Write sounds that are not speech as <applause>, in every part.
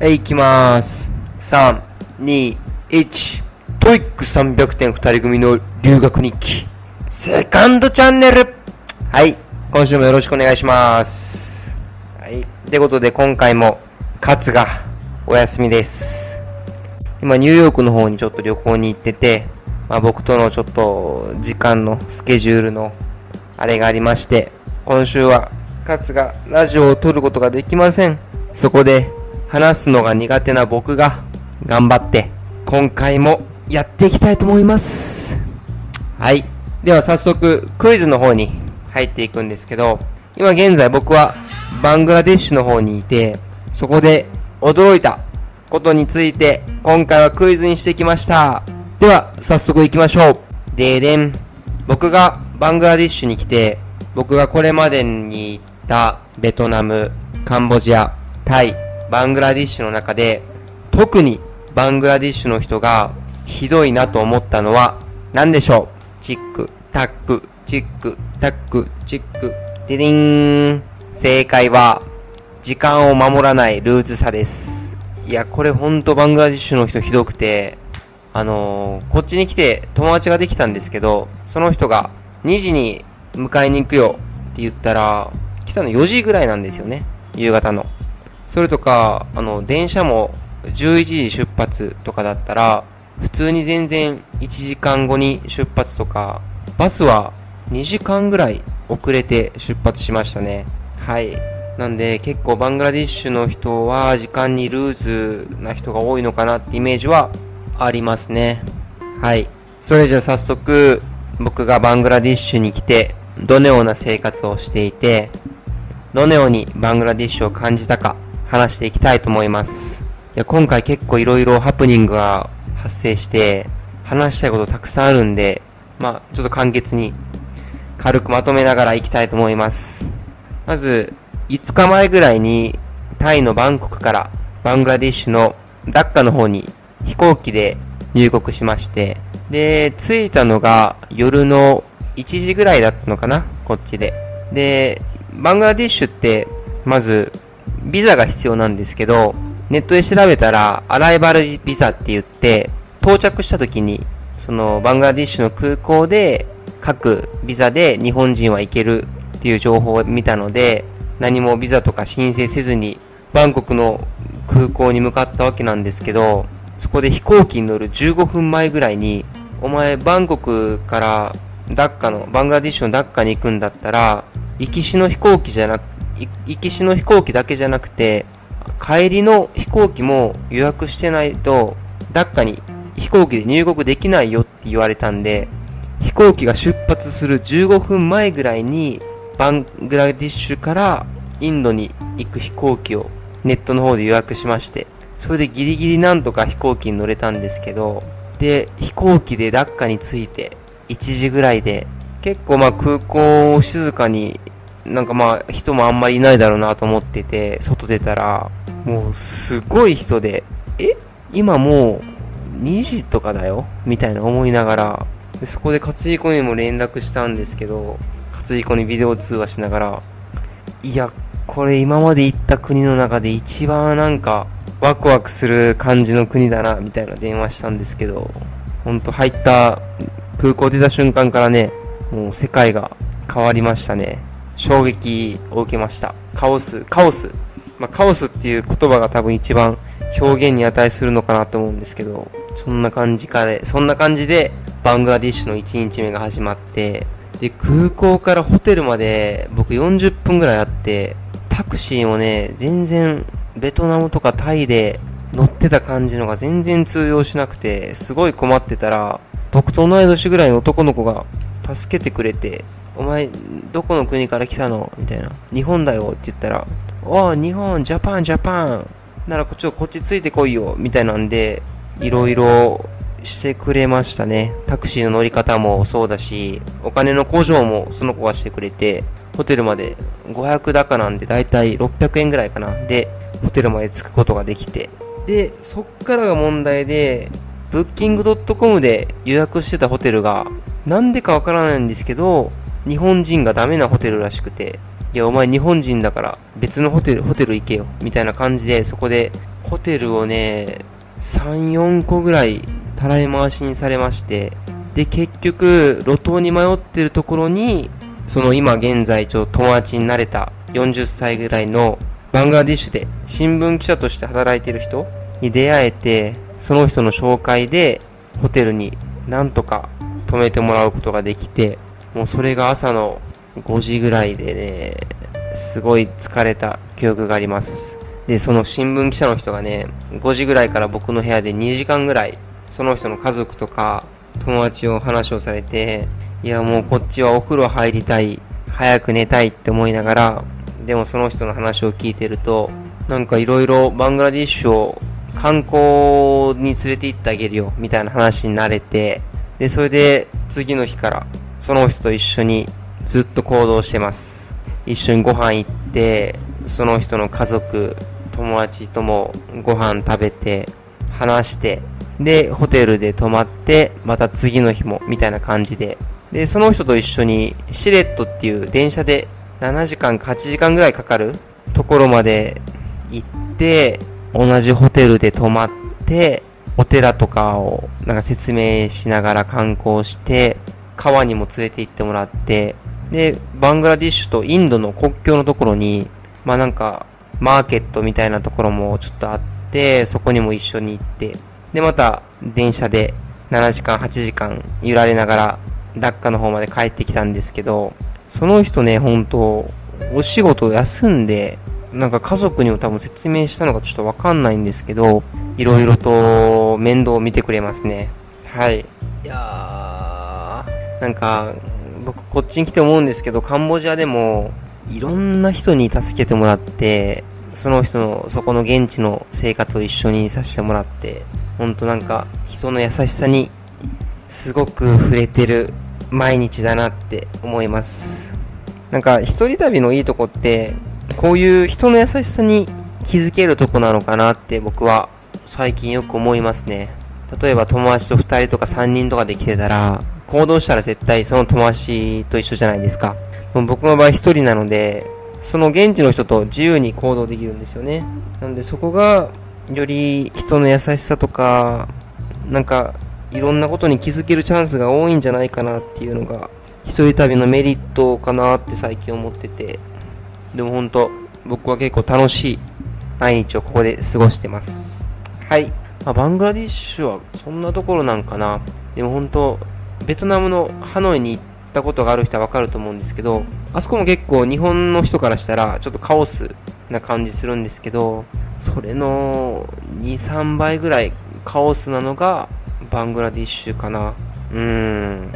はい、行きまーす。3、2、1。 TOEIC 300点二人組の留学日記。セカンドチャンネルはい、今週もよろしくお願いします。はい、ってことで今回も、勝がお休みです。今、ニューヨークの方にちょっと旅行に行ってて、まあ僕とのちょっと時間のスケジュールのあれがありまして、今週は勝がラジオを撮ることができません。そこで話すのが苦手な僕が頑張って今回もやっていきたいと思います。はい。では早速クイズの方に入っていくんですけど、今現在僕はバングラデシュの方にいて、そこで驚いたことについて今回はクイズにしてきました。では早速行きましょう。ででん。僕がバングラディッシュに来て、僕がこれまでに行ったベトナム、カンボジア、タイ、バングラディッシュの中で、特にバングラディッシュの人がひどいなと思ったのは何でしょう？チック、タック、チック、タック、チック、ディディーン。正解は、時間を守らないルーズさです。いや、これほんとバングラディッシュの人ひどくて、あのーこっちに来て友達ができたんですけど、その人が2時に迎えに行くよって言ったら、来たの4時ぐらいなんですよね。夕方の。それとか、あの、電車も11時出発とかだったら、普通に全然1時間後に出発とか、バスは2時間ぐらい遅れて出発しましたね。はい。なんで結構バングラディッシュの人は時間にルーズな人が多いのかなってイメージはありますね。はい。それじゃあ早速僕がバングラディッシュに来てどのような生活をしていてどのようにバングラディッシュを感じたか話していきたいと思います。いや今回結構いろいろハプニングが発生して話したいことたくさんあるんでまあちょっと簡潔に軽くまとめながら行きたいと思います。まず、5日前ぐらいにタイのバンコクからバングラディッシュのダッカの方に飛行機で入国しまして、で、着いたのが夜の1時ぐらいだったのかなこっちで。で、バングラディッシュって、まず、ビザが必要なんですけど、ネットで調べたら、アライバルビザって言って、到着した時に、そのバングラディッシュの空港で、各ビザで日本人は行けるっていう情報を見たので、何もビザとか申請せずに、バンコクの空港に向かったわけなんですけど、そこで飛行機に乗る15分前ぐらいに、お前バンコクからダッカの、バングラディッシュのダッカに行くんだったら、行きしの飛行機じゃなく、行きしの飛行機だけじゃなくて、帰りの飛行機も予約してないと、ダッカに飛行機で入国できないよって言われたんで、飛行機が出発する15分前ぐらいに、バングラディッシュからインドに行く飛行機をネットの方で予約しまして、それでギリギリなんとか飛行機に乗れたんですけど、で、飛行機でダッカに着いて1時ぐらいで、結構まあ空港を静かに、なんかまあ人もあんまりいないだろうなと思ってて、外出たら、もうすごい人で、え今もう2時とかだよ？みたいな思いながら、でそこで勝彦にも連絡したんですけど、勝彦にビデオ通話しながら、いや、これ今まで行った国の中で一番なんかワクワクする感じの国だな、みたいな電話したんですけど、ほんと入った空港出た瞬間からね、もう世界が変わりましたね。衝撃を受けました。カオス、カオス。まあ、カオスっていう言葉が多分一番表現に値するのかなと思うんですけど、そんな感じかで、そんな感じでバングラディッシュの1日目が始まって、で、空港からホテルまで僕40分ぐらいあって、タクシーもね、全然ベトナムとかタイで乗ってた感じのが全然通用しなくて、すごい困ってたら、僕と同い年ぐらいの男の子が助けてくれて、お前、どこの国から来たの？みたいな。日本だよって言ったら、おい、日本、 Japan、Japan。なら、こっち、こっちついてこいよ。みたいなんで、いろいろしてくれましたね。タクシーの乗り方もそうだし、お金の補助もその子がしてくれて、ホテルまで500高なんで、だいたい600円ぐらいかな。で、ホテルまで着くことができて。で、そっからが問題で、 Booking.com で予約してたホテルが、なんでかわからないんですけど、日本人がダメなホテルらしくて、いや、お前日本人だから別のホテル、ホテル行けよ、みたいな感じで、そこでホテルをね、3、4個ぐらいたらい回しにされまして、で、結局、路頭に迷ってるところに、その今現在ちょっと友達になれた40歳ぐらいのバングラディッシュで新聞記者として働いてる人に出会えて、その人の紹介でホテルになんとか泊めてもらうことができて、もうそれが朝の5時ぐらいでね、すごい疲れた記憶があります。で、その新聞記者の人がね、5時ぐらいから僕の部屋で2時間ぐらい、その人の家族とか友達を話をされて、いやもうこっちはお風呂入りたい、早く寝たいって思いながら、でもその人の話を聞いてると、なんかいろいろバングラディッシュを観光に連れて行ってあげるよ、みたいな話になれて、で、それで次の日からその人と一緒にずっと行動してます。一緒にご飯行って、その人の家族、友達ともご飯食べて、話して、で、ホテルで泊まって、また次の日も、みたいな感じで。で、その人と一緒に、シレットっていう電車で7時間か8時間ぐらいかかるところまで行って、同じホテルで泊まって、お寺とかをなんか説明しながら観光して、川にも連れて行ってもらって、で、バングラディッシュとインドの国境のところに、まあなんか、マーケットみたいなところもちょっとあって、そこにも一緒に行って、で、また電車で7時間、8時間揺られながら、ダッカの方まで帰ってきたんですけど、その人ね、本当お仕事休んで、なんか家族にも多分説明したのかちょっとわかんないんですけど、いろいろと面倒を見てくれますね。はい。いやー、なんか、僕こっちに来て思うんですけど、カンボジアでも、いろんな人に助けてもらって、その人の、そこの現地の生活を一緒にさせてもらって、ほんとなんか、人の優しさに、すごく触れてる毎日だなって思います。なんか、一人旅のいいとこって、こういう人の優しさに気づけるとこなのかなって僕は最近よく思いますね。例えば友達と2人とか3人とかで来てたら、行動したら絶対その友達と一緒じゃないですか。でも僕の場合1人なので、その現地の人と自由に行動できるんですよね。なんでそこが、より人の優しさとか、なんか、いろんなことに気づけるチャンスが多いんじゃないかなっていうのが、一人旅のメリットかなって最近思ってて、でも本当、僕は結構楽しい毎日をここで過ごしてます。はい。まあ、バングラディッシュはそんなところなんかな。でも本当、ベトナムのハノイに行ったことがある人はわかると思うんですけど、あそこも結構日本の人からしたらちょっとカオスな感じするんですけど、それの2、3倍ぐらいカオスなのがバングラディッシュかな。うん。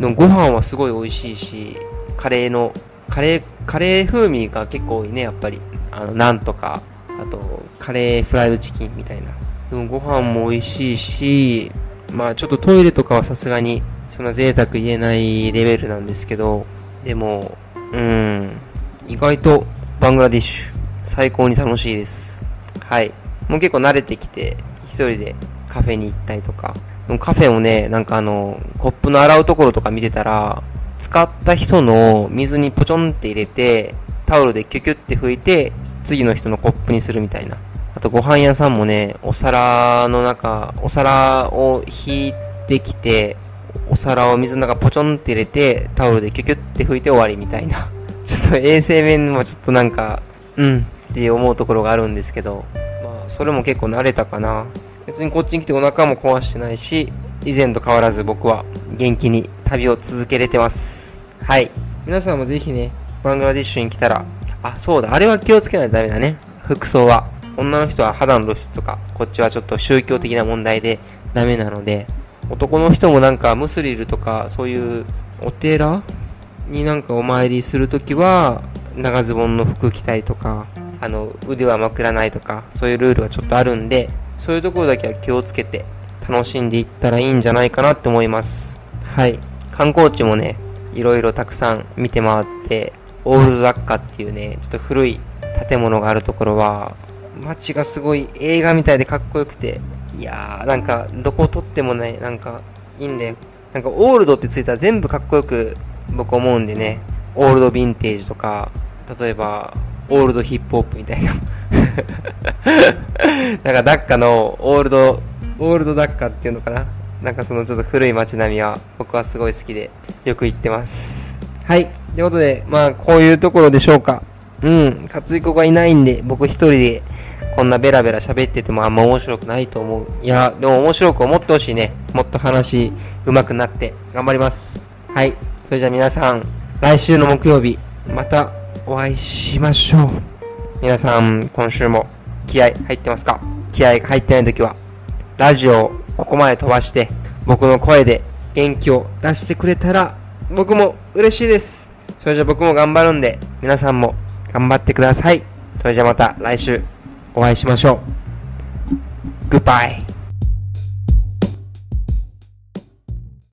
でもご飯はすごい美味しいし、カレーの、カレー、カレー風味が結構多いね、やっぱり。あの、なんとか、あと、カレーフライドチキンみたいな。でもご飯も美味しいし、まあちょっとトイレとかはさすがにそんな贅沢言えないレベルなんですけど、でも、うん、意外とバングラディッシュ、最高に楽しいです。はい。もう結構慣れてきて、一人でカフェに行ったりとか、でもカフェもね、なんかあの、コップの洗うところとか見てたら、使った人の水にポチョンって入れて、タオルでキュキュって拭いて、次の人のコップにするみたいな。あとご飯屋さんもね、お皿の中、お皿を引いてきて、お皿を水の中ポチョンって入れて、タオルでキュキュって拭いて終わりみたいな。<laughs> ちょっと衛生面もちょっとなんか、うんって思うところがあるんですけど、まあ、それも結構慣れたかな。別にこっちに来てお腹も壊してないし、以前と変わらず僕は元気に旅を続けれてます。はい。皆さんもぜひね、バングラディッシュに来たら、あ、そうだ、あれは気をつけないとダメだね。服装は。女の人は肌の露出とか、こっちはちょっと宗教的な問題でダメなので、男の人もなんかムスリルとか、そういうお寺になんかお参りするときは、長ズボンの服着たりとか、あの、腕はまくらないとか、そういうルールがちょっとあるんで、そういうところだけは気をつけて楽しんでいったらいいんじゃないかなって思います。はい。観光地もね、いろいろたくさん見て回って、オールドダッカっていうね、ちょっと古い建物があるところは、街がすごい映画みたいでかっこよくて、いやー、なんか、どこを撮ってもね、なんか、いいんだよ。なんか、オールドってついたら全部かっこよく、僕思うんでね、オールドヴィンテージとか、例えば、オールドヒップホップみたいな <laughs> なんかダッカのオールド、オールドダッカっていうのかななんかそのちょっと古い街並みは僕はすごい好きでよく行ってます。はい。ということで、まあこういうところでしょうか。うん。勝彦がいないんで僕一人でこんなベラベラ喋っててもあんま面白くないと思う。いや、でも面白く思ってほしいね。もっと話上手くなって頑張ります。はい。それじゃあ皆さん、来週の木曜日、またお会いしましょう。皆さん、今週も気合入ってますか？気合が入ってない時は、ラジオをここまで飛ばして、僕の声で元気を出してくれたら、僕も嬉しいです。それじゃあ僕も頑張るんで、皆さんも頑張ってください。それじゃあまた来週お会いしましょう。グッバイ。